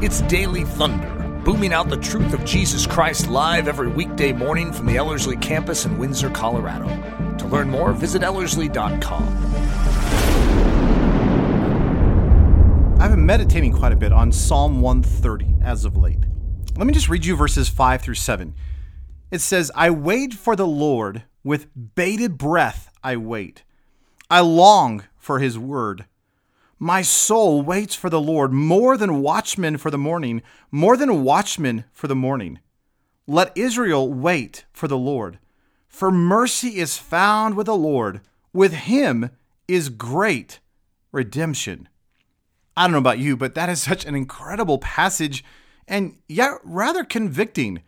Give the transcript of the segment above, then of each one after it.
It's Daily Thunder, booming out the truth of Jesus Christ live every weekday morning from the Ellerslie campus in Windsor, Colorado. To learn more, visit Ellerslie.com. I've been meditating quite a bit on Psalm 130 as of late. Let me just read you verses 5 through 7. It says, I wait for the Lord with bated breath, I wait. I long for his word. My soul waits for the Lord more than watchmen for the morning, more than watchmen for the morning. Let Israel wait for the Lord. For mercy is found with the Lord. With him is great redemption. I don't know about you, but that is such an incredible passage and yet rather convicting.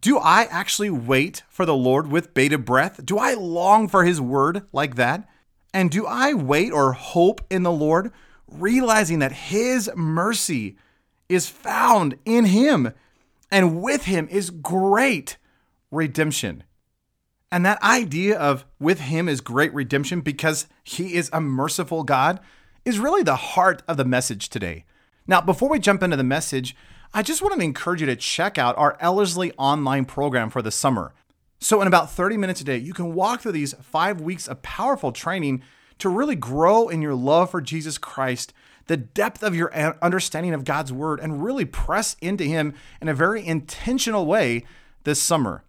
Do I actually wait for the Lord with bated breath? Do I long for his word like that? And do I wait or hope in the Lord, realizing that His mercy is found in Him and with Him is great redemption? And that idea of with Him is great redemption because He is a merciful God is really the heart of the message today. Now, before we jump into the message, I just want to encourage you to check out our Ellerslie online program for the summer. So, in about 30 minutes a day, you can walk through these five weeks of powerful training to really grow in your love for Jesus Christ, the depth of your understanding of God's word, and really press into Him in a very intentional way this summer.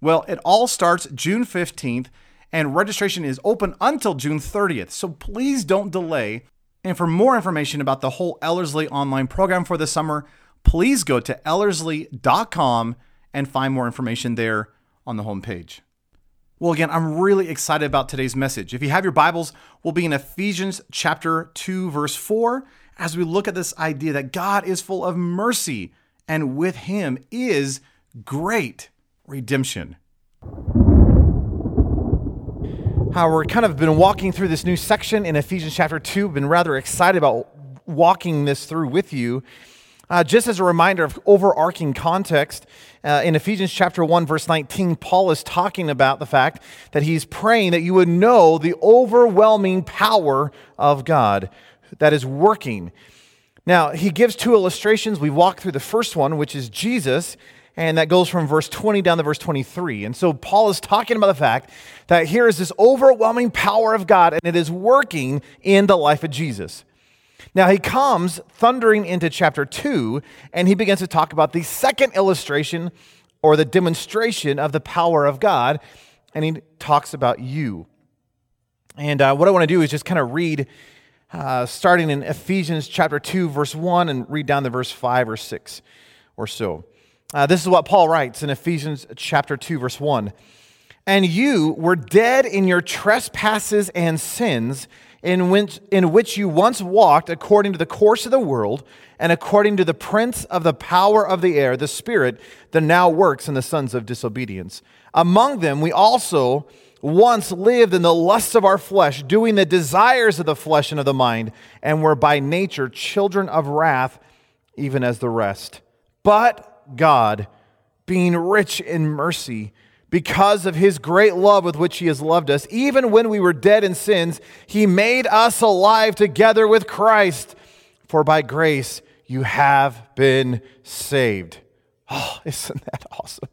Well, it all starts June 15th, and registration is open until June 30th. So please don't delay. And for more information about the whole Ellerslie online program for the summer, please go to ellerslie.com and find more information there on the homepage. Well, again, I'm really excited about today's message. If you have your Bibles, we'll be in Ephesians chapter 2, verse 4, as we look at this idea that God is full of mercy and with him is great redemption. How we're kind of been walking through this new section in Ephesians chapter 2, been rather excited about walking this through with you. Uh, just as a reminder of overarching context, uh, in Ephesians chapter 1, verse 19, Paul is talking about the fact that he's praying that you would know the overwhelming power of God that is working. Now, he gives two illustrations. We walked through the first one, which is Jesus, and that goes from verse 20 down to verse 23. And so Paul is talking about the fact that here is this overwhelming power of God, and it is working in the life of Jesus. Now he comes thundering into chapter 2, and he begins to talk about the second illustration or the demonstration of the power of God, and he talks about you. And uh, what I want to do is just kind of read, uh, starting in Ephesians chapter 2, verse 1, and read down to verse 5 or 6 or so. Uh, this is what Paul writes in Ephesians chapter 2, verse 1. And you were dead in your trespasses and sins in which, in which you once walked according to the course of the world and according to the prince of the power of the air, the spirit that now works in the sons of disobedience. Among them, we also once lived in the lusts of our flesh, doing the desires of the flesh and of the mind, and were by nature children of wrath, even as the rest. But God, being rich in mercy, because of his great love with which he has loved us. Even when we were dead in sins, he made us alive together with Christ. For by grace you have been saved. Oh, isn't that awesome?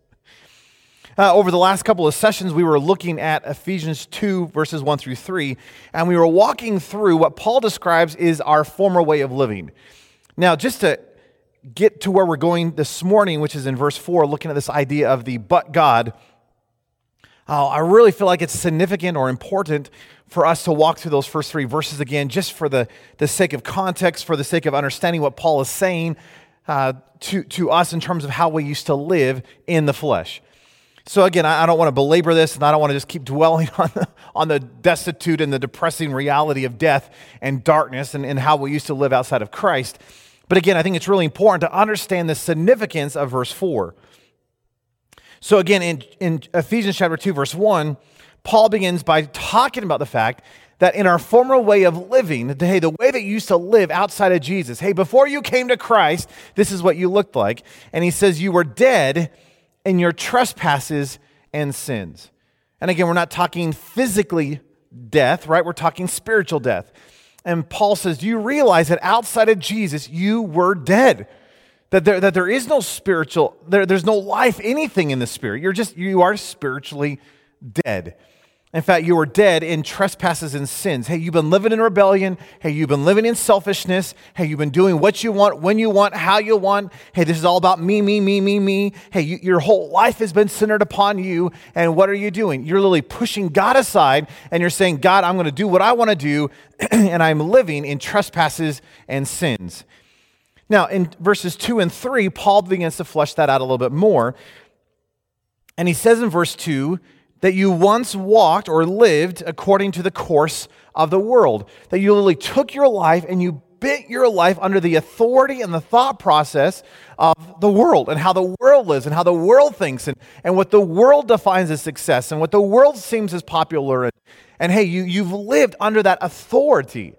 Uh, over the last couple of sessions, we were looking at Ephesians 2, verses 1 through 3, and we were walking through what Paul describes is our former way of living. Now, just to get to where we're going this morning, which is in verse 4, looking at this idea of the but God, uh, I really feel like it's significant or important for us to walk through those first three verses again, just for the, the sake of context, for the sake of understanding what Paul is saying uh, to, to us in terms of how we used to live in the flesh. So, again, I, I don't want to belabor this, and I don't want to just keep dwelling on the, on the destitute and the depressing reality of death and darkness and, and how we used to live outside of Christ. But again, I think it's really important to understand the significance of verse 4. So, again, in, in Ephesians chapter 2, verse 1, Paul begins by talking about the fact that in our former way of living, hey, the way that you used to live outside of Jesus, hey, before you came to Christ, this is what you looked like. And he says, You were dead in your trespasses and sins. And again, we're not talking physically death, right? We're talking spiritual death. And Paul says, Do you realize that outside of Jesus, you were dead? That there, that there is no spiritual, there, there's no life, anything in the spirit. You're just, you are spiritually dead. In fact, you are dead in trespasses and sins. Hey, you've been living in rebellion. Hey, you've been living in selfishness. Hey, you've been doing what you want, when you want, how you want. Hey, this is all about me, me, me, me, me. Hey, you, your whole life has been centered upon you. And what are you doing? You're literally pushing God aside and you're saying, God, I'm going to do what I want to do, and I'm living in trespasses and sins. Now, in verses 2 and 3, Paul begins to flesh that out a little bit more. And he says in verse 2, that you once walked or lived according to the course of the world. That you literally took your life and you bit your life under the authority and the thought process of the world and how the world lives and how the world thinks and, and what the world defines as success and what the world seems as popular. And, and hey, you, you've lived under that authority.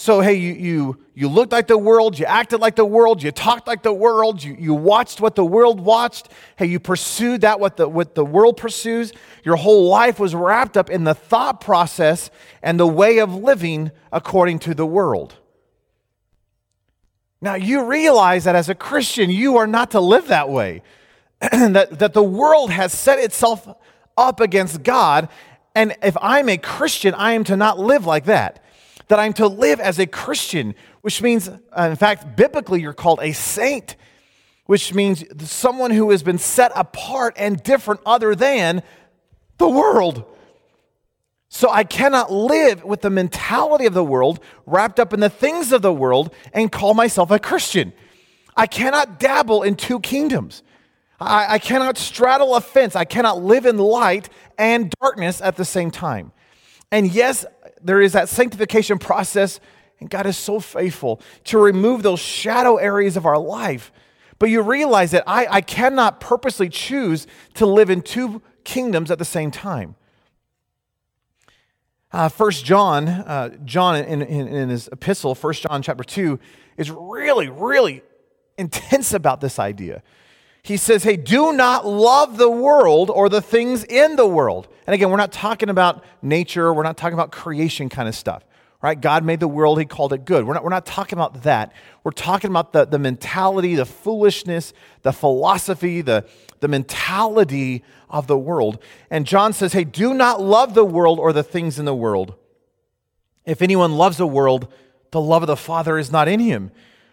So, hey, you, you, you looked like the world, you acted like the world, you talked like the world, you, you watched what the world watched. Hey, you pursued that what the, what the world pursues. Your whole life was wrapped up in the thought process and the way of living according to the world. Now, you realize that as a Christian, you are not to live that way. that, that the world has set itself up against God. And if I'm a Christian, I am to not live like that that I'm to live as a Christian, which means, uh, in fact, biblically, you're called a saint, which means someone who has been set apart and different other than the world. So I cannot live with the mentality of the world, wrapped up in the things of the world, and call myself a Christian. I cannot dabble in two kingdoms. I, I cannot straddle a fence. I cannot live in light and darkness at the same time. And yes, there is that sanctification process, and God is so faithful to remove those shadow areas of our life. But you realize that I, I cannot purposely choose to live in two kingdoms at the same time. Uh, First John, uh, John in, in, in his epistle, First John chapter 2, is really, really intense about this idea he says, Hey, do not love the world or the things in the world. And again, we're not talking about nature, we're not talking about creation kind of stuff, right? God made the world, He called it good. We're not, we're not talking about that. We're talking about the, the mentality, the foolishness, the philosophy, the, the mentality of the world. And John says, Hey, do not love the world or the things in the world. If anyone loves the world, the love of the Father is not in him.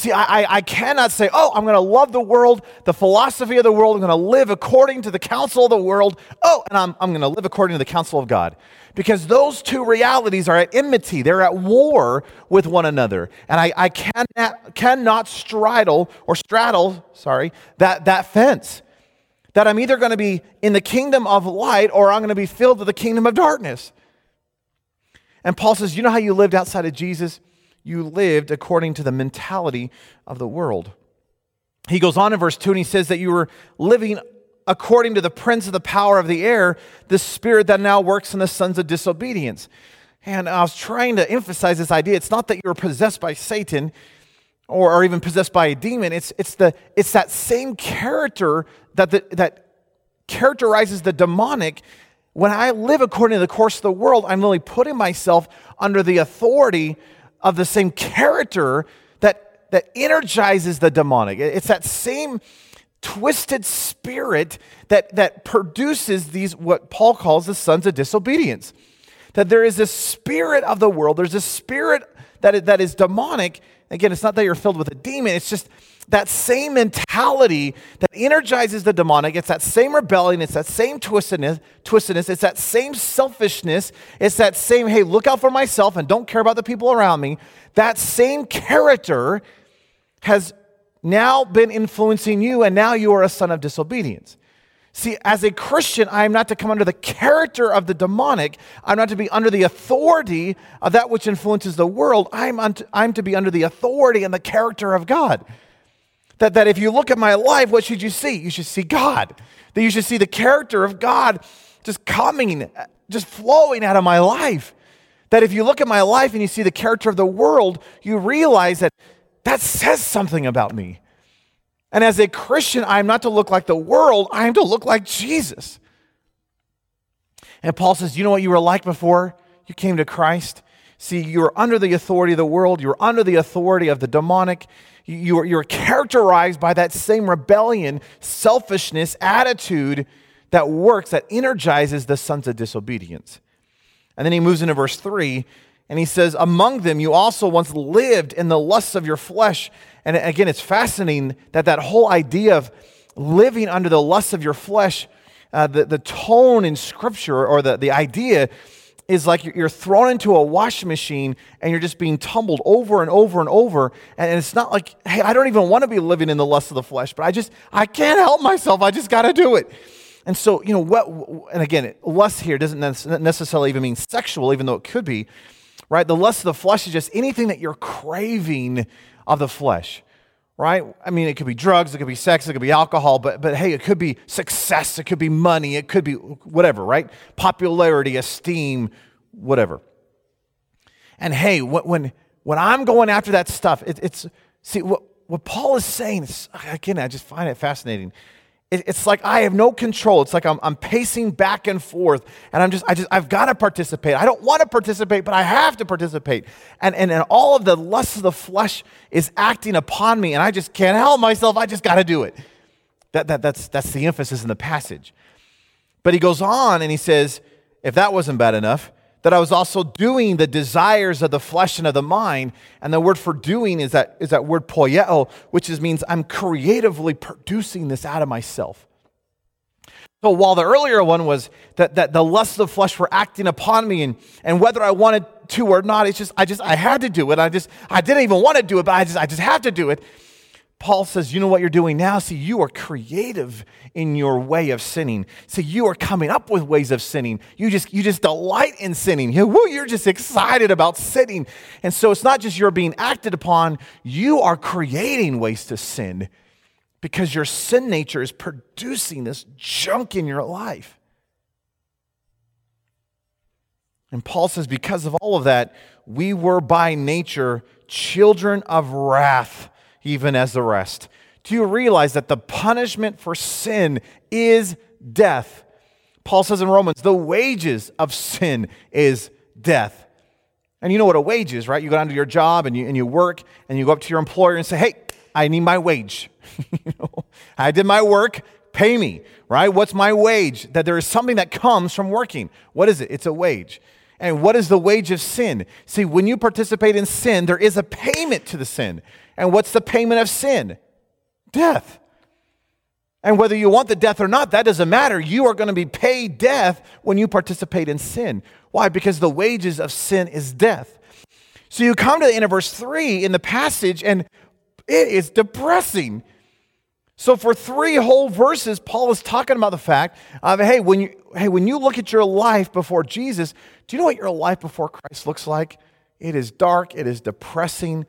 See, I, I, cannot say, oh, I'm going to love the world, the philosophy of the world. I'm going to live according to the counsel of the world. Oh, and I'm, I'm going to live according to the counsel of God. Because those two realities are at enmity, they're at war with one another. And I, I cannot, cannot straddle or straddle, sorry, that, that fence. That I'm either going to be in the kingdom of light or I'm going to be filled with the kingdom of darkness. And Paul says, You know how you lived outside of Jesus? You lived according to the mentality of the world. He goes on in verse 2 and he says that you were living according to the prince of the power of the air, the spirit that now works in the sons of disobedience. And I was trying to emphasize this idea. It's not that you're possessed by Satan or, or even possessed by a demon. It's, it's, the, it's that same character that, the, that characterizes the demonic. When I live according to the course of the world, I'm really putting myself under the authority of the same character that, that energizes the demonic. It's that same twisted spirit that, that produces these, what Paul calls the sons of disobedience. That there is a spirit of the world, there's a spirit that, that is demonic. Again, it's not that you're filled with a demon, it's just that same mentality that energizes the demonic. It's that same rebellion. It's that same twistedness, twistedness. It's that same selfishness. It's that same, hey, look out for myself and don't care about the people around me. That same character has now been influencing you, and now you are a son of disobedience. See, as a Christian, I am not to come under the character of the demonic. I'm not to be under the authority of that which influences the world. I'm, I'm to be under the authority and the character of God. That, that if you look at my life, what should you see? You should see God. That you should see the character of God just coming, just flowing out of my life. That if you look at my life and you see the character of the world, you realize that that says something about me. And as a Christian, I am not to look like the world, I am to look like Jesus. And Paul says, You know what you were like before you came to Christ? See, you were under the authority of the world, you were under the authority of the demonic. You were, you were characterized by that same rebellion, selfishness, attitude that works, that energizes the sons of disobedience. And then he moves into verse 3 and he says, Among them you also once lived in the lusts of your flesh. And again, it's fascinating that that whole idea of living under the lusts of your flesh, uh, the, the tone in Scripture or the, the idea is like you're thrown into a washing machine and you're just being tumbled over and over and over. And it's not like, hey, I don't even want to be living in the lust of the flesh, but I just, I can't help myself. I just got to do it. And so, you know, what, and again, lust here doesn't necessarily even mean sexual, even though it could be, right? The lust of the flesh is just anything that you're craving of the flesh, right? I mean, it could be drugs, it could be sex, it could be alcohol, but, but hey, it could be success, it could be money, it could be whatever, right? Popularity, esteem, whatever. And hey, when, when I'm going after that stuff, it, it's, see, what, what Paul is saying, is, again, I just find it fascinating it's like I have no control. It's like I'm, I'm pacing back and forth, and I'm just, I just, I've got to participate. I don't want to participate, but I have to participate. And, and, and all of the lust of the flesh is acting upon me, and I just can't help myself. I just got to do it. That, that, that's, that's the emphasis in the passage. But he goes on and he says, if that wasn't bad enough, that I was also doing the desires of the flesh and of the mind. And the word for doing is that, is that word poieo, which is, means I'm creatively producing this out of myself. So while the earlier one was that, that the lusts of the flesh were acting upon me and, and whether I wanted to or not, it's just, I just, I had to do it. I just, I didn't even want to do it, but I just, I just had to do it. Paul says, You know what you're doing now? See, you are creative in your way of sinning. See, you are coming up with ways of sinning. You just, you just delight in sinning. You're just excited about sinning. And so it's not just you're being acted upon, you are creating ways to sin because your sin nature is producing this junk in your life. And Paul says, Because of all of that, we were by nature children of wrath even as the rest. Do you realize that the punishment for sin is death? Paul says in Romans, the wages of sin is death. And you know what a wage is, right? You go down to your job and you, and you work and you go up to your employer and say, hey, I need my wage. you know, I did my work, pay me, right? What's my wage? That there is something that comes from working. What is it? It's a wage. And what is the wage of sin? See, when you participate in sin, there is a payment to the sin. And what's the payment of sin? Death. And whether you want the death or not, that doesn't matter. You are going to be paid death when you participate in sin. Why? Because the wages of sin is death. So you come to the end of verse 3 in the passage, and it is depressing. So for three whole verses, Paul is talking about the fact of hey, when you hey, when you look at your life before Jesus, do you know what your life before Christ looks like? It is dark, it is depressing,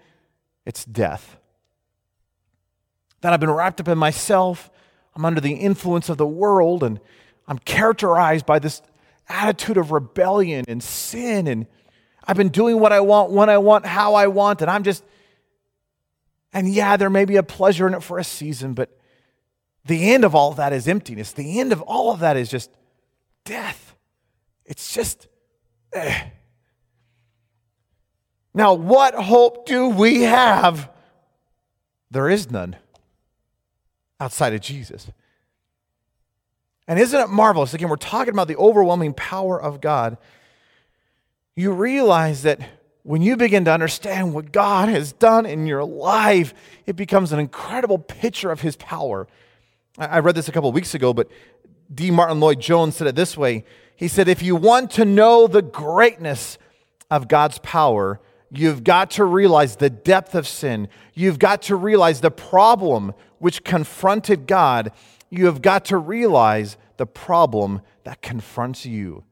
it's death. That I've been wrapped up in myself, I'm under the influence of the world, and I'm characterized by this attitude of rebellion and sin, and I've been doing what I want, when I want, how I want, and I'm just, and yeah, there may be a pleasure in it for a season, but the end of all of that is emptiness. The end of all of that is just death. It's just, eh. Now, what hope do we have? There is none outside of Jesus. And isn't it marvelous? Again, we're talking about the overwhelming power of God. You realize that when you begin to understand what God has done in your life, it becomes an incredible picture of his power. I read this a couple weeks ago, but D. Martyn Lloyd-Jones said it this way. He said, If you want to know the greatness of God's power, You've got to realize the depth of sin. You've got to realize the problem which confronted God. You have got to realize the problem that confronts you.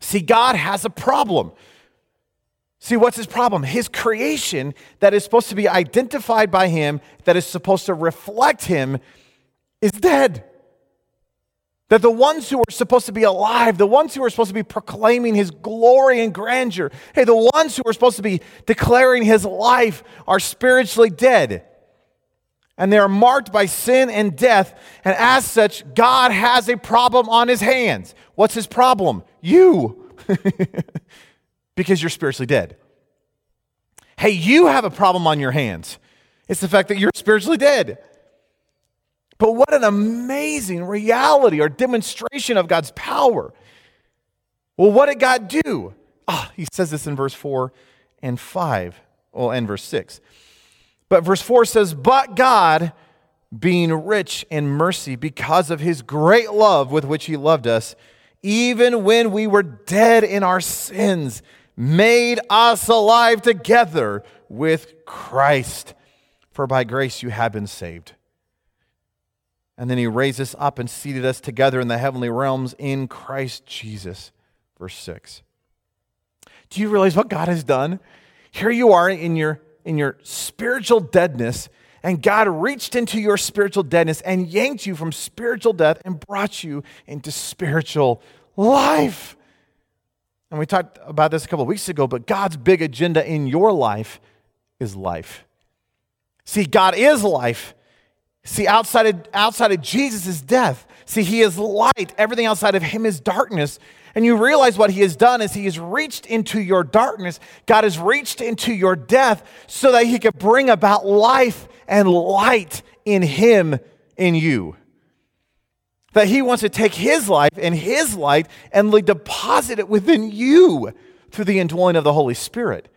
See, God has a problem. See, what's his problem? His creation that is supposed to be identified by him, that is supposed to reflect him, is dead. That the ones who are supposed to be alive, the ones who are supposed to be proclaiming his glory and grandeur, hey, the ones who are supposed to be declaring his life are spiritually dead. and they are marked by sin and death. And as such, God has a problem on his hands. What's his problem? You. because you're spiritually dead. Hey, you have a problem on your hands. It's the fact that you're spiritually dead. But what an amazing reality or demonstration of God's power. Well, what did God do? Ah, he says this in verse 4 and 5, well, and verse 6. But verse 4 says, But God, being rich in mercy because of his great love with which he loved us, even when we were dead in our sins, made us alive together with Christ. For by grace you have been saved. And then he raised us up and seated us together in the heavenly realms in Christ Jesus verse 6. Do you realize what God has done? Here you are in your, in your spiritual deadness, and God reached into your spiritual deadness and yanked you from spiritual death and brought you into spiritual life. And we talked about this a couple of weeks ago, but God's big agenda in your life is life. See, God is life. See, outside of, outside of Jesus is death. See, He is light. Everything outside of Him is darkness. And you realize what he has done is he has reached into your darkness. God has reached into your death so that he could bring about life and light in him, in you. That he wants to take his life and his light and deposit it within you through the indwelling of the Holy Spirit.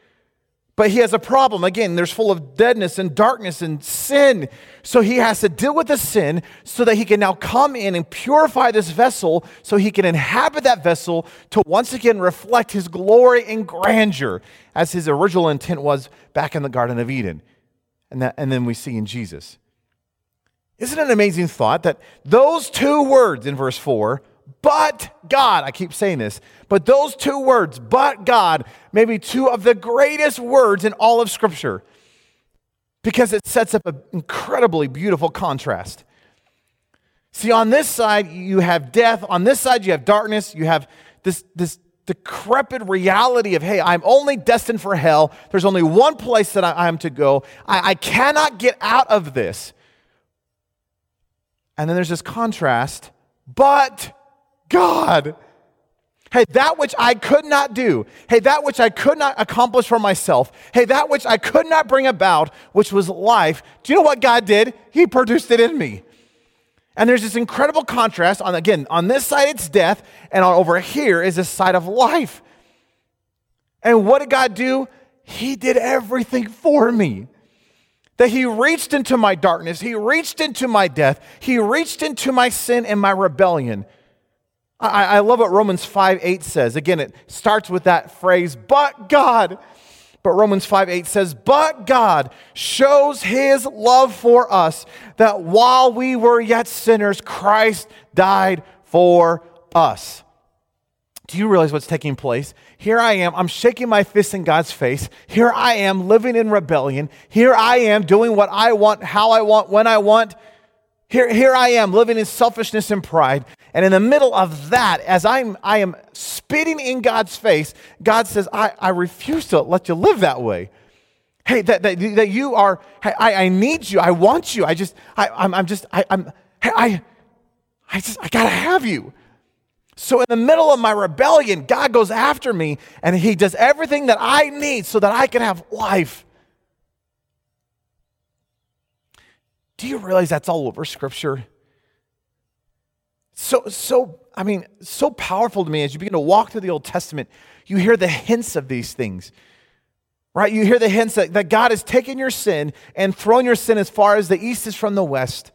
But he has a problem. Again, there's full of deadness and darkness and sin. So he has to deal with the sin so that he can now come in and purify this vessel so he can inhabit that vessel to once again reflect his glory and grandeur as his original intent was back in the Garden of Eden. And, that, and then we see in Jesus. Isn't it an amazing thought that those two words in verse 4 but God. I keep saying this, but those two words, but God, may be two of the greatest words in all of Scripture because it sets up an incredibly beautiful contrast. See, on this side, you have death. On this side, you have darkness. You have this, this decrepit reality of, hey, I'm only destined for hell. There's only one place that I am to go. I, I cannot get out of this. And then there's this contrast, but God. Hey, that which I could not do, hey, that which I could not accomplish for myself, hey, that which I could not bring about, which was life, do you know what God did? He produced it in me. And there's this incredible contrast on, again, on this side it's death, and on over here is this side of life. And what did God do? He did everything for me. That He reached into my darkness, He reached into my death, He reached into my sin and my rebellion. I, I love what Romans 5 8 says. Again, it starts with that phrase, but God. But Romans 5 8 says, But God shows his love for us, that while we were yet sinners, Christ died for us. Do you realize what's taking place? Here I am, I'm shaking my fist in God's face. Here I am living in rebellion. Here I am doing what I want, how I want, when I want. Here, here I am living in selfishness and pride. And in the middle of that, as I'm, I am spitting in God's face, God says, I, I refuse to let you live that way. Hey, that, that, that you are, I, I need you. I want you. I just, I, I'm, I'm just, I, I'm, I, I just, I gotta have you. So in the middle of my rebellion, God goes after me and he does everything that I need so that I can have life. Do you realize that's all over Scripture? So, so, I mean, so powerful to me as you begin to walk through the Old Testament, you hear the hints of these things. Right? You hear the hints that, that God has taken your sin and thrown your sin as far as the east is from the west.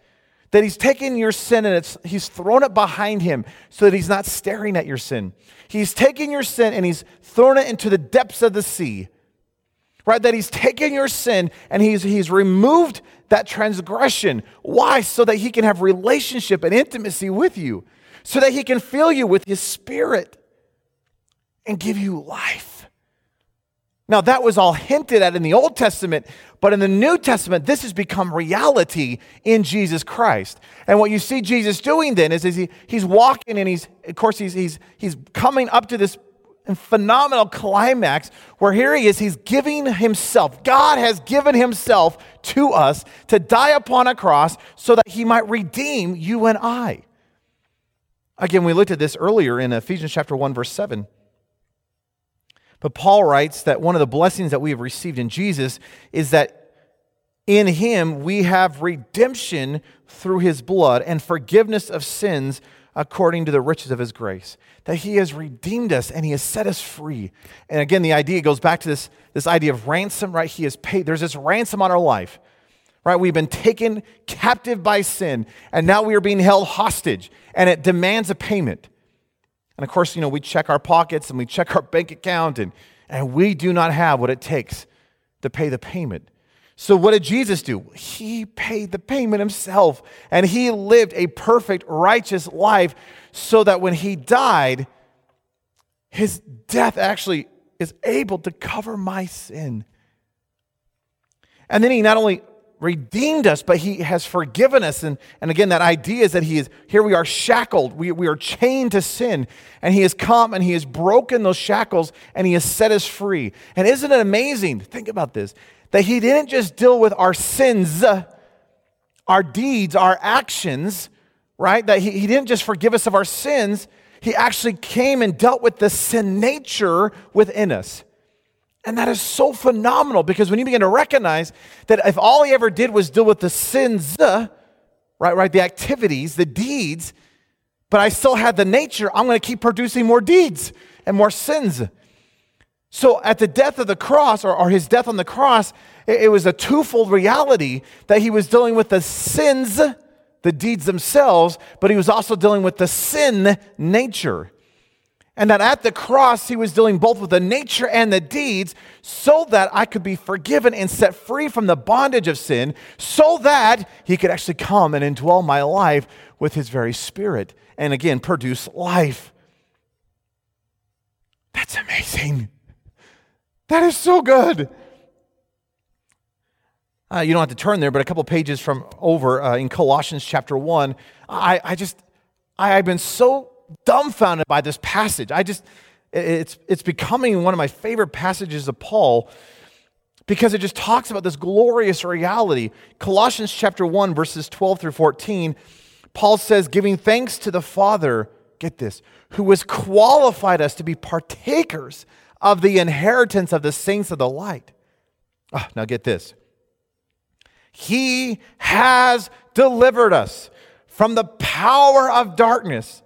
That He's taken your sin and it's, He's thrown it behind Him so that He's not staring at your sin. He's taken your sin and He's thrown it into the depths of the sea right? That he's taken your sin and he's, he's removed that transgression. Why? So that he can have relationship and intimacy with you, so that he can fill you with his spirit and give you life. Now, that was all hinted at in the Old Testament, but in the New Testament, this has become reality in Jesus Christ. And what you see Jesus doing then is, is he, he's walking and he's, of course, he's, he's, he's coming up to this phenomenal climax where here he is, he's giving himself. God has given himself to us to die upon a cross so that he might redeem you and I. Again, we looked at this earlier in Ephesians chapter 1 verse 7. But Paul writes that one of the blessings that we have received in Jesus is that in him we have redemption through his blood and forgiveness of sins according to the riches of his grace. That he has redeemed us and he has set us free. And again, the idea goes back to this, this idea of ransom, right? He has paid, there's this ransom on our life, right? We've been taken captive by sin, and now we are being held hostage, and it demands a payment. And of course, you know, we check our pockets and we check our bank account, and, and we do not have what it takes to pay the payment. So, what did Jesus do? He paid the payment himself, and he lived a perfect, righteous life so that when he died, his death actually is able to cover my sin. And then he not only redeemed us, but he has forgiven us. And, and again, that idea is that he is here we are shackled, we, we are chained to sin, and he has come and he has broken those shackles and he has set us free. And isn't it amazing? Think about this that he didn't just deal with our sins, our deeds, our actions, right? That he, he didn't just forgive us of our sins, he actually came and dealt with the sin nature within us. And that is so phenomenal because when you begin to recognize that if all he ever did was deal with the sins, right, right, the activities, the deeds, but I still had the nature, I'm going to keep producing more deeds and more sins. So at the death of the cross, or, or his death on the cross, it, it was a twofold reality that he was dealing with the sins, the deeds themselves, but he was also dealing with the sin nature. And that at the cross, he was dealing both with the nature and the deeds so that I could be forgiven and set free from the bondage of sin, so that he could actually come and indwell my life with his very spirit and again produce life. That's amazing. That is so good. Uh, you don't have to turn there, but a couple pages from over uh, in Colossians chapter 1, I, I just, I, have been so dumbfounded by this passage. I just, it's, it's becoming one of my favorite passages of Paul because it just talks about this glorious reality. Colossians chapter 1, verses 12 through 14, Paul says, giving thanks to the Father, get this, who has qualified us to be partakers of the inheritance of the saints of the light. Oh, now get this. He has delivered us from the power of darkness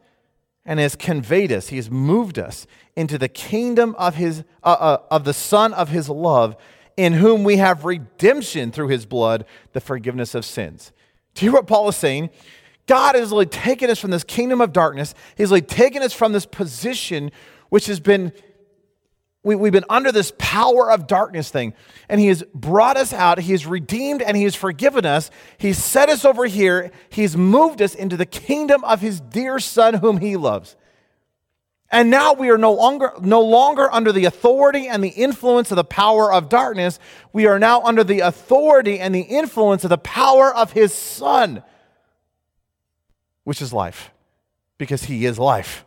and has conveyed us, he has moved us into the kingdom of, his, uh, uh, of the Son of his love, in whom we have redemption through his blood, the forgiveness of sins. Do you hear what Paul is saying? God has like taken us from this kingdom of darkness. He's like taken us from this position which has been we, we've been under this power of darkness thing, and He has brought us out. He has redeemed and He has forgiven us. He's set us over here. He's moved us into the kingdom of His dear Son, whom He loves. And now we are no longer, no longer under the authority and the influence of the power of darkness. We are now under the authority and the influence of the power of His Son, which is life, because He is life.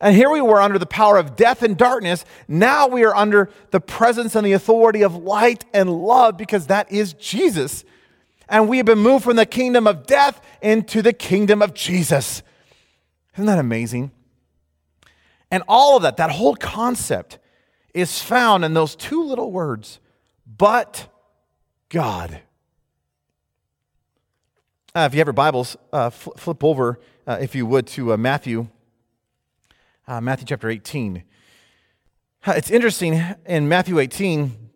And here we were under the power of death and darkness. Now we are under the presence and the authority of light and love because that is Jesus. And we have been moved from the kingdom of death into the kingdom of Jesus. Isn't that amazing? And all of that, that whole concept, is found in those two little words, but God. Uh, if you have your Bibles, uh, flip over, uh, if you would, to uh, Matthew uh, Matthew chapter 18. Uh, it's interesting in Matthew 18,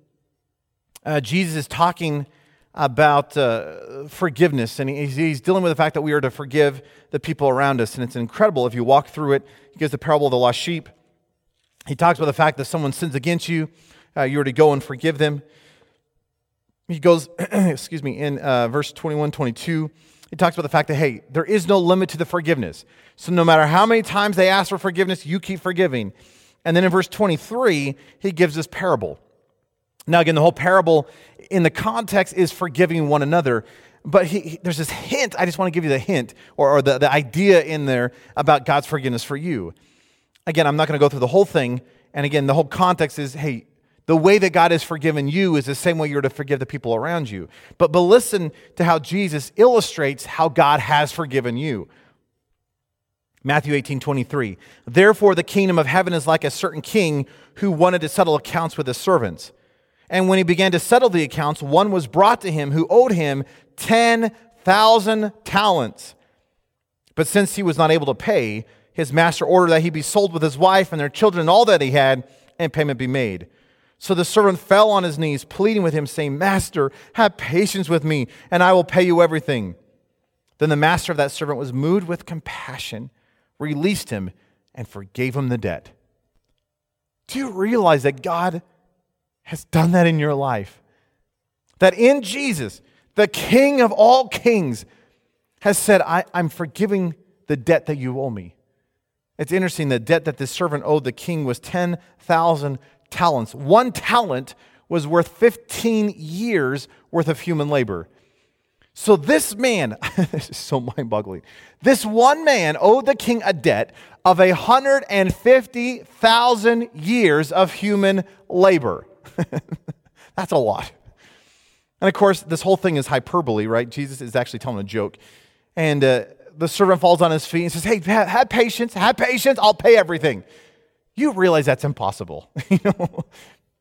uh, Jesus is talking about uh, forgiveness, and he's, he's, dealing with the fact that we are to forgive the people around us. And it's incredible if you walk through it. He gives the parable of the lost sheep. He talks about the fact that someone sins against you, uh, you are to go and forgive them. He goes, excuse me, in uh, verse 21, 22 he talks about the fact that, hey, there is no limit to the forgiveness. So no matter how many times they ask for forgiveness, you keep forgiving. And then in verse 23, he gives this parable. Now, again, the whole parable in the context is forgiving one another. But he, he, there's this hint. I just want to give you the hint or, or the, the idea in there about God's forgiveness for you. Again, I'm not going to go through the whole thing. And again, the whole context is hey, the way that God has forgiven you is the same way you're to forgive the people around you. But, but listen to how Jesus illustrates how God has forgiven you. Matthew 18, 23. Therefore, the kingdom of heaven is like a certain king who wanted to settle accounts with his servants. And when he began to settle the accounts, one was brought to him who owed him 10,000 talents. But since he was not able to pay, his master ordered that he be sold with his wife and their children and all that he had, and payment be made. So the servant fell on his knees, pleading with him, saying, Master, have patience with me, and I will pay you everything. Then the master of that servant was moved with compassion released him, and forgave him the debt. Do you realize that God has done that in your life? That in Jesus, the King of all kings, has said, I, am forgiving the debt that you owe me. It's interesting, the debt that this servant owed the king was 10,000 talents. One talent was worth 15 years worth of human labor. So this man, this is so mind boggling. This one man owed the king a debt of 150,000 years of human labor. That's a lot. And of course, this whole thing is hyperbole, right? Jesus is actually telling a joke. And uh, the servant falls on his feet and says, Hey, have, have patience, have patience, I'll pay everything. You realize that's impossible, you know?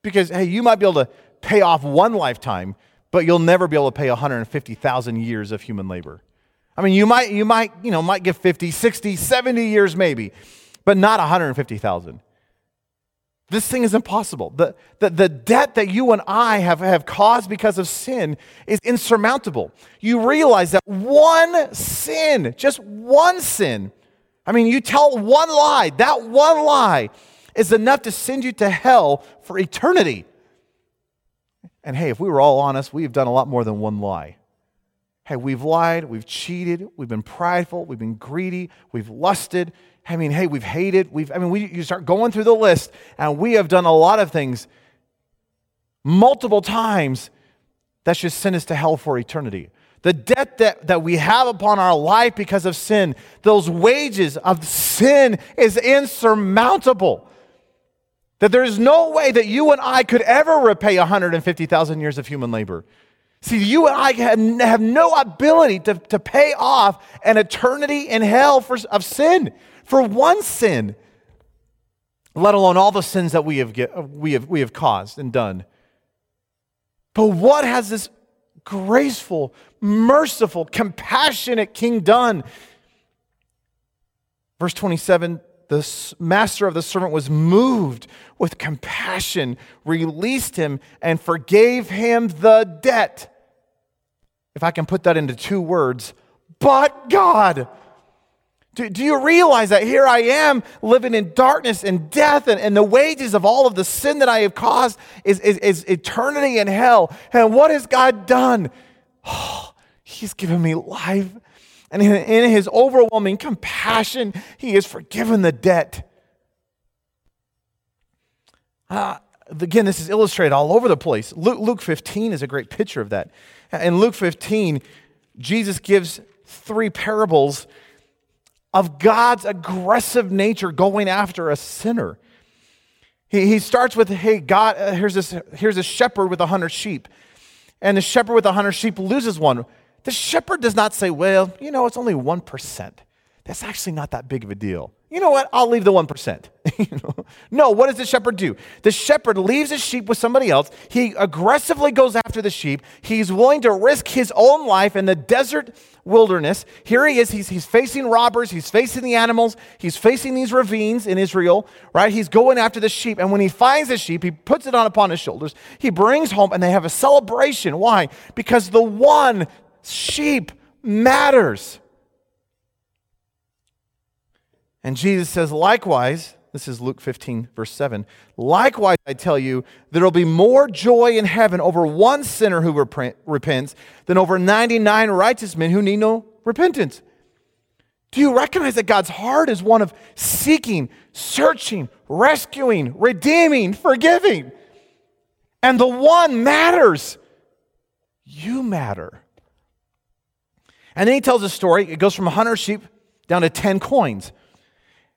Because, hey, you might be able to pay off one lifetime, but you'll never be able to pay 150,000 years of human labor. I mean, you might, you might, you know, might give 50, 60, 70 years maybe, but not 150,000. This thing is impossible. The, the, the debt that you and I have, have caused because of sin is insurmountable. You realize that one sin, just one sin, I mean, you tell one lie, that one lie is enough to send you to hell for eternity. And hey, if we were all honest, we've done a lot more than one lie. Hey, we've lied, we've cheated, we've been prideful, we've been greedy, we've lusted. I mean, hey, we've hated. We've, I mean, we, you start going through the list, and we have done a lot of things multiple times that should send us to hell for eternity. The debt that, that we have upon our life because of sin, those wages of sin is insurmountable. That there is no way that you and I could ever repay 150,000 years of human labor. See, you and I have no ability to, to pay off an eternity in hell for, of sin, for one sin, let alone all the sins that we have, get, we, have, we have caused and done. But what has this graceful, merciful, compassionate king done? Verse 27 the master of the servant was moved with compassion, released him, and forgave him the debt. If I can put that into two words, but God. Do, do you realize that here I am living in darkness and death, and, and the wages of all of the sin that I have caused is, is, is eternity in hell? And what has God done? Oh, he's given me life and in his overwhelming compassion, he has forgiven the debt. Uh, again, this is illustrated all over the place. Luke, Luke 15 is a great picture of that. In Luke 15, Jesus gives three parables of God's aggressive nature going after a sinner. He, he starts with, hey, God, uh, here's, this, here's a shepherd with a hundred sheep. And the shepherd with a hundred sheep loses one. The shepherd does not say, well, you know, it's only 1%. That's actually not that big of a deal. You know what? I'll leave the 1%. no, what does the shepherd do? The shepherd leaves his sheep with somebody else. He aggressively goes after the sheep. He's willing to risk his own life in the desert wilderness. Here he is. He's, he's facing robbers. He's facing the animals. He's facing these ravines in Israel, right? He's going after the sheep. And when he finds the sheep, he puts it on upon his shoulders. He brings home and they have a celebration. Why? Because the one sheep matters. And Jesus says, likewise, this is Luke 15, verse 7. Likewise, I tell you, there will be more joy in heaven over one sinner who repents than over 99 righteous men who need no repentance. Do you recognize that God's heart is one of seeking, searching, rescuing, redeeming, forgiving? And the one matters. You matter. And then he tells a story. It goes from 100 sheep down to 10 coins.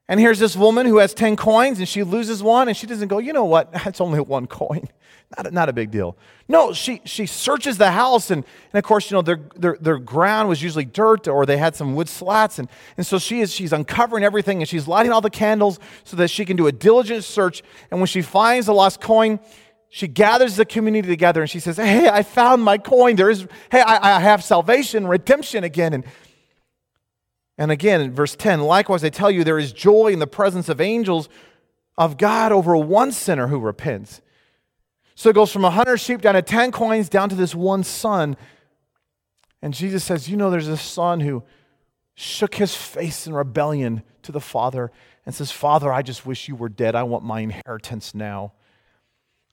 And here's this woman who has 10 coins and she loses one and she doesn't go, you know what? That's only one coin. Not a, not a big deal. No, she, she searches the house and, and of course, you know, their, their, their ground was usually dirt or they had some wood slats. And, and so she is, she's uncovering everything and she's lighting all the candles so that she can do a diligent search. And when she finds the lost coin, she gathers the community together and she says, Hey, I found my coin. There is, hey, I, I have salvation, redemption again. And and again, in verse 10, likewise, I tell you, there is joy in the presence of angels of God over one sinner who repents. So it goes from 100 sheep down to 10 coins down to this one son. And Jesus says, You know, there's a son who shook his face in rebellion to the Father and says, Father, I just wish you were dead. I want my inheritance now.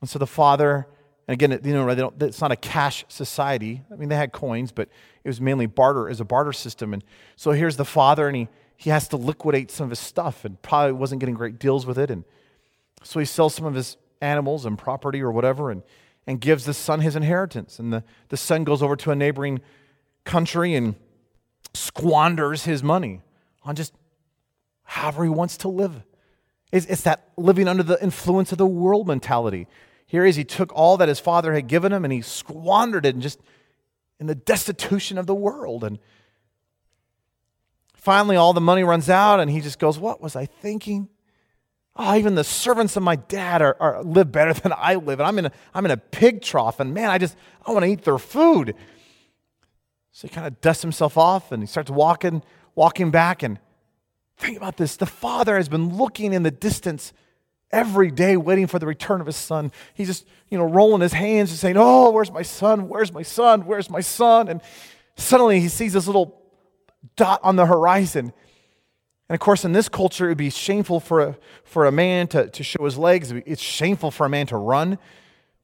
And so the Father and again, you know, it's not a cash society. I mean, they had coins, but it was mainly barter as a barter system. And so here's the father, and he, he has to liquidate some of his stuff and probably wasn't getting great deals with it. And so he sells some of his animals and property or whatever and, and gives the son his inheritance. And the, the son goes over to a neighboring country and squanders his money on just however he wants to live. It's, it's that living under the influence of the world mentality. Here is he took all that his father had given him and he squandered it in just in the destitution of the world. And finally, all the money runs out, and he just goes, What was I thinking? Oh, even the servants of my dad are, are live better than I live. And I'm in, a, I'm in a pig trough, and man, I just I want to eat their food. So he kind of dusts himself off and he starts walking, walking back. And think about this the father has been looking in the distance every day waiting for the return of his son. He's just, you know, rolling his hands and saying, Oh, where's my son? Where's my son? Where's my son? And suddenly he sees this little dot on the horizon. And of course, in this culture, it would be shameful for a, for a man to, to show his legs. It's shameful for a man to run.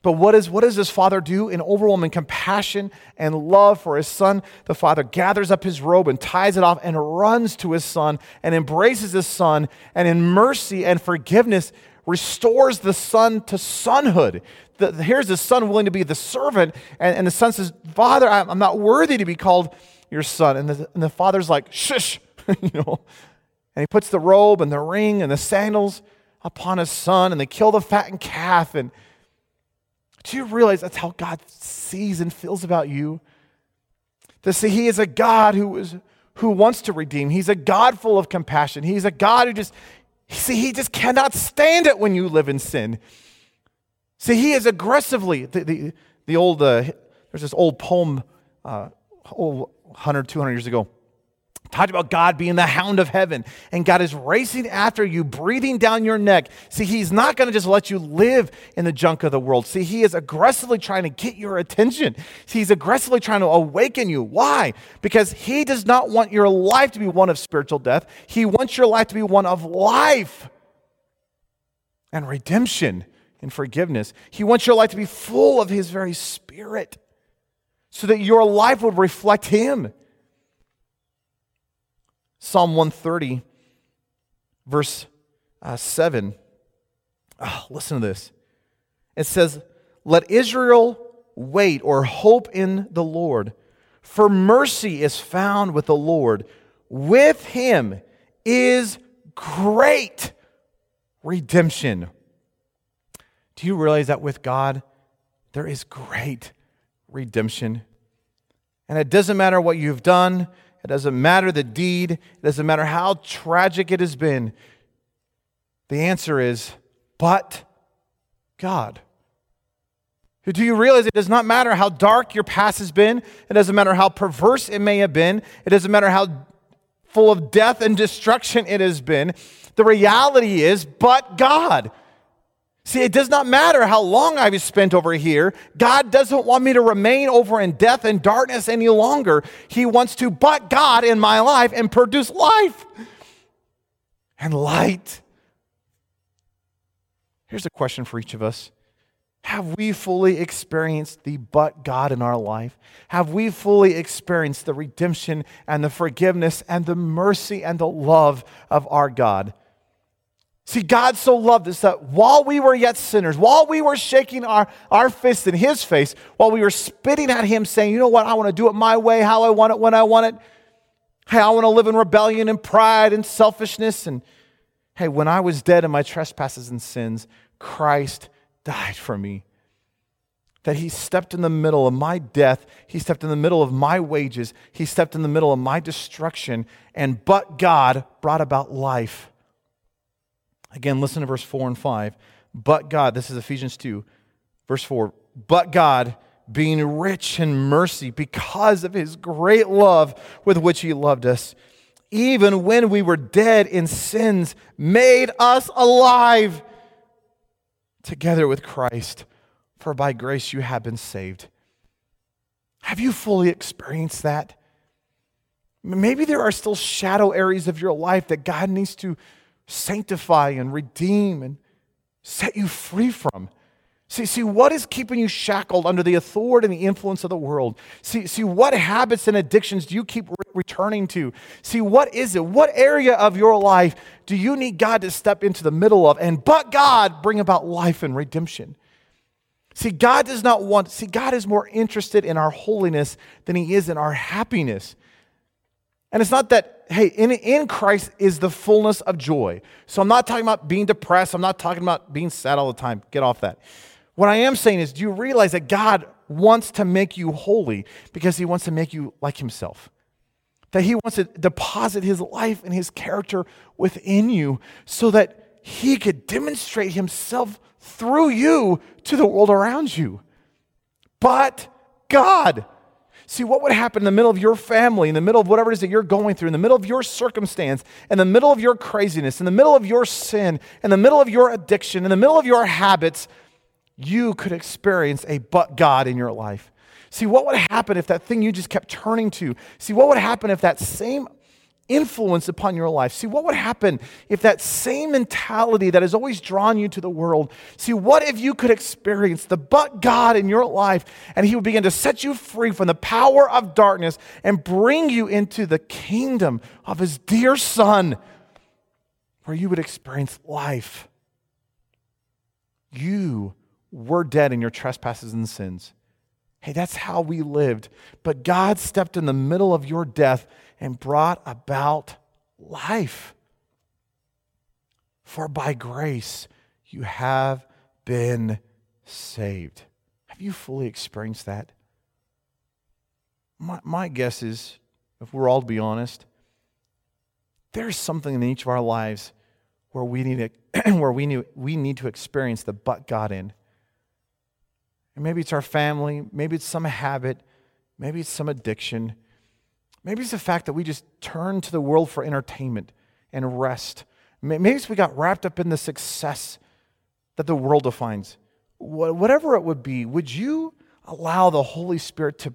But what, is, what does this father do? In overwhelming compassion and love for his son, the father gathers up his robe and ties it off and runs to his son and embraces his son. And in mercy and forgiveness, restores the son to sonhood. The, here's the son willing to be the servant, and, and the son says, Father, I'm not worthy to be called your son. And the, and the father's like, Shush, you know. And he puts the robe and the ring and the sandals upon his son, and they kill the fattened calf. And do you realize that's how God sees and feels about you? To see He is a God who is who wants to redeem. He's a God full of compassion. He's a God who just See, he just cannot stand it when you live in sin. See, he is aggressively, the, the, the old, uh, there's this old poem, uh, old 100, 200 years ago, talked about God being the hound of heaven, and God is racing after you, breathing down your neck. See, He's not going to just let you live in the junk of the world. See, He is aggressively trying to get your attention. See, He's aggressively trying to awaken you. Why? Because He does not want your life to be one of spiritual death, He wants your life to be one of life and redemption and forgiveness. He wants your life to be full of His very Spirit so that your life would reflect Him. Psalm 130, verse uh, 7. Oh, listen to this. It says, Let Israel wait or hope in the Lord, for mercy is found with the Lord. With him is great redemption. Do you realize that with God, there is great redemption? And it doesn't matter what you've done, it doesn't matter the deed, it doesn't matter how tragic it has been. The answer is, but God. Do you realize it does not matter how dark your past has been? It doesn't matter how perverse it may have been. It doesn't matter how full of death and destruction it has been. The reality is, but God. See, it does not matter how long I've spent over here. God doesn't want me to remain over in death and darkness any longer. He wants to but God in my life and produce life and light. Here's a question for each of us Have we fully experienced the but God in our life? Have we fully experienced the redemption and the forgiveness and the mercy and the love of our God? See, God so loved us that while we were yet sinners, while we were shaking our, our fist in His face, while we were spitting at Him, saying, You know what? I want to do it my way, how I want it, when I want it. Hey, I want to live in rebellion and pride and selfishness. And Hey, when I was dead in my trespasses and sins, Christ died for me. That he stepped in the middle of my death, he stepped in the middle of my wages, he stepped in the middle of my destruction, and but God brought about life. Again, listen to verse 4 and 5. But God, this is Ephesians 2, verse 4. But God, being rich in mercy because of his great love with which he loved us, even when we were dead in sins, made us alive together with Christ. For by grace you have been saved. Have you fully experienced that? Maybe there are still shadow areas of your life that God needs to sanctify and redeem and set you free from. See, see, what is keeping you shackled under the authority and the influence of the world? See, see, what habits and addictions do you keep re- returning to? See, what is it? What area of your life do you need God to step into the middle of and but God bring about life and redemption? See, God does not want, see, God is more interested in our holiness than he is in our happiness. And it's not that, hey, in, in Christ is the fullness of joy. So I'm not talking about being depressed. I'm not talking about being sad all the time. Get off that. What I am saying is, do you realize that God wants to make you holy because he wants to make you like himself? That he wants to deposit his life and his character within you so that he could demonstrate himself through you to the world around you. But God, See, what would happen in the middle of your family, in the middle of whatever it is that you're going through, in the middle of your circumstance, in the middle of your craziness, in the middle of your sin, in the middle of your addiction, in the middle of your habits, you could experience a but God in your life. See, what would happen if that thing you just kept turning to? See, what would happen if that same influence upon your life? See, what would happen if that same mentality that has always drawn you to the world, see, what if you could experience the but God in your life and He would begin to set you free from the power of darkness and bring you into the kingdom of His dear Son, where you would experience life? You were dead in your trespasses and sins. Hey, that's how we lived. But God stepped in the middle of your death and brought about life. For by grace you have been saved. Have you fully experienced that? My, my guess is, if we're all to be honest, there's something in each of our lives where we need to, where we need, we need to experience the but God in. And maybe it's our family, maybe it's some habit, maybe it's some addiction, maybe it's the fact that we just turn to the world for entertainment and rest. Maybe we got wrapped up in the success that the world defines. Whatever it would be, would you allow the Holy Spirit to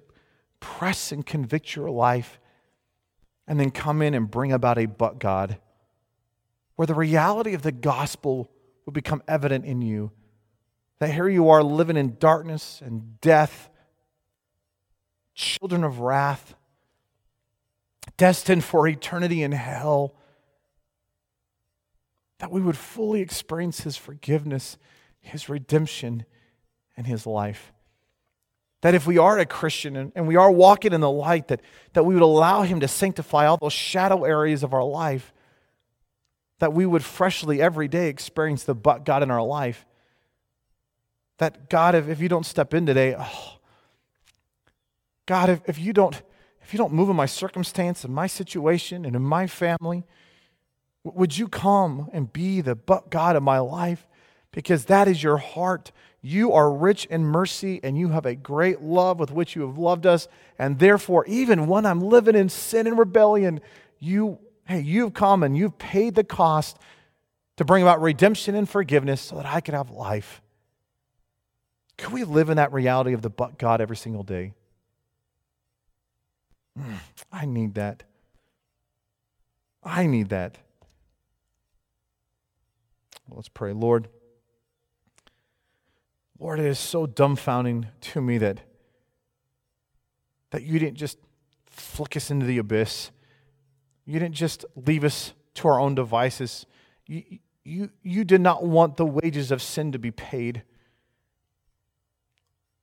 press and convict your life and then come in and bring about a but God where the reality of the gospel would become evident in you? That here you are living in darkness and death, children of wrath, destined for eternity in hell. That we would fully experience His forgiveness, His redemption, and His life. That if we are a Christian and, and we are walking in the light, that, that we would allow Him to sanctify all those shadow areas of our life. That we would freshly every day experience the but God in our life that God, if, if you don't step in today, oh, God, if, if you don't if you don't move in my circumstance and my situation and in my family, would you come and be the God of my life? Because that is your heart. You are rich in mercy and you have a great love with which you have loved us. And therefore, even when I'm living in sin and rebellion, you, hey, you've come and you've paid the cost to bring about redemption and forgiveness so that I could have life. Can we live in that reality of the God every single day? I need that. I need that. Let's pray. Lord, Lord, it is so dumbfounding to me that, that you didn't just flick us into the abyss. You didn't just leave us to our own devices. You, you, you did not want the wages of sin to be paid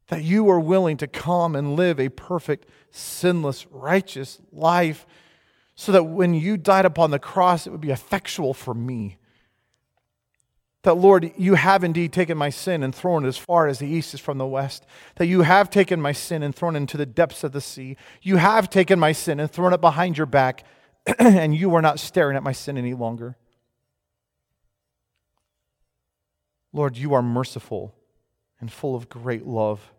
that you are willing to come and live a perfect, sinless, righteous life so that when you died upon the cross, it would be effectual for me. that, Lord, you have indeed taken my sin and thrown it as far as the east is from the west. That you have taken my sin and thrown it into the depths of the sea. You have taken my sin and thrown it behind your back, and you are not staring at my sin any longer. Lord, you are merciful and full of great love.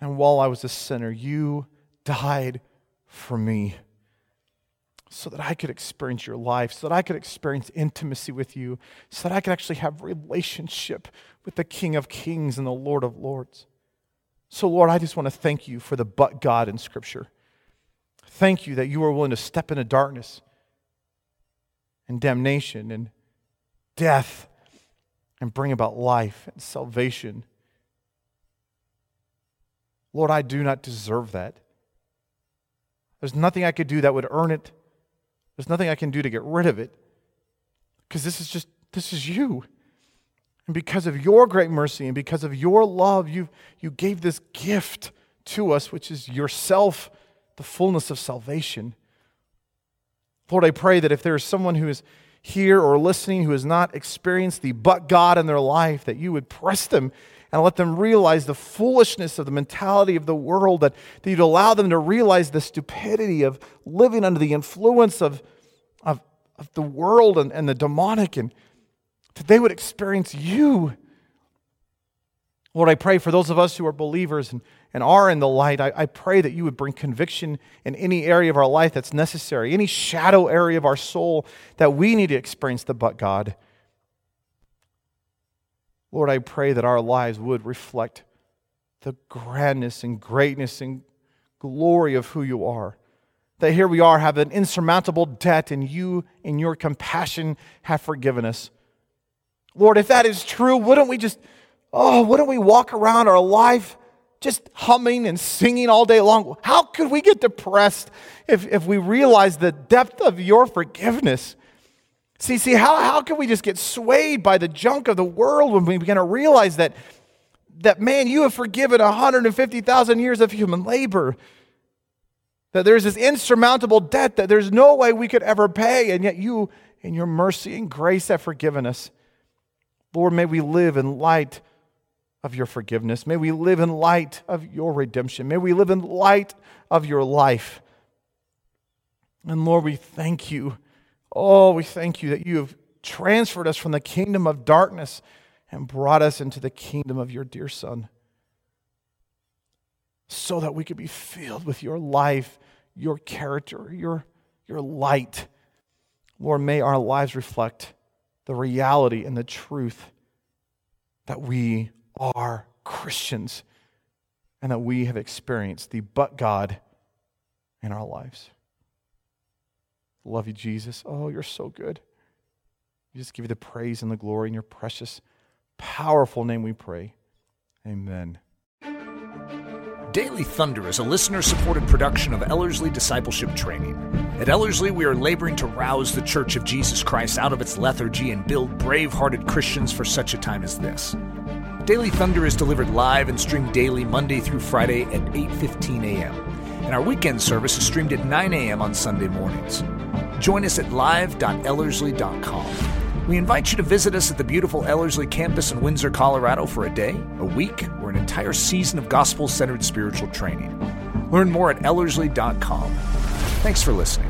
And while I was a sinner, you died for me so that I could experience your life, so that I could experience intimacy with you, so that I could actually have relationship with the King of Kings and the Lord of Lords. So, Lord, I just want to thank you for the but God in Scripture. Thank you that you are willing to step into darkness and damnation and death and bring about life and salvation. Lord, I do not deserve that. There's nothing I could do that would earn it. There's nothing I can do to get rid of it. Because this is just, this is you. And because of your great mercy and because of your love, you, you gave this gift to us, which is yourself, the fullness of salvation. Lord, I pray that if there is someone who is here or listening who has not experienced the but God in their life, that you would press them and let them realize the foolishness of the mentality of the world, that, that you'd allow them to realize the stupidity of living under the influence of, of, of the world and, and the demonic, and that they would experience you. Lord, I pray for those of us who are believers and and are in the light, I, I, pray that you would bring conviction in any area of our life that's necessary, any shadow area of our soul that we need to experience the but God. Lord, I pray that our lives would reflect the grandness and greatness and glory of who you are. That here we are, have an insurmountable debt, and you, in your compassion, have forgiven us. Lord, if that is true, wouldn't we just, oh, wouldn't we walk around our life just humming and singing all day long. How could we get depressed if, if we realize the depth of your forgiveness? See, see, how, how can we just get swayed by the junk of the world when we begin to realize that, that man, you have forgiven 150,000 years of human labor? That there's this insurmountable debt that there's no way we could ever pay, and yet you, in your mercy and grace, have forgiven us. Lord, may we live in light of your forgiveness. May we live in light of your redemption. May we live in light of your life. And Lord, we thank you. Oh, we thank you that you have transferred us from the kingdom of darkness and brought us into the kingdom of your dear Son so that we could be filled with your life, your character, your, your light. Lord, may our lives reflect the reality and the truth that we are Christians and that we have experienced the but God in our lives. Love you, Jesus. Oh, you're so good. We just give you the praise and the glory in your precious, powerful name we pray. Amen. Daily Thunder is a listener supported production of Ellerslie Discipleship Training. At Ellerslie, we are laboring to rouse the Church of Jesus Christ out of its lethargy and build brave hearted Christians for such a time as this. Daily Thunder is delivered live and streamed daily Monday through Friday at 8:15 a.m. And our weekend service is streamed at 9 a.m. on Sunday mornings. Join us at live.ellerslie.com. We invite you to visit us at the beautiful Ellerslie campus in Windsor, Colorado for a day, a week, or an entire season of gospel centered spiritual training. Learn more at ellerslie.com. Thanks for listening.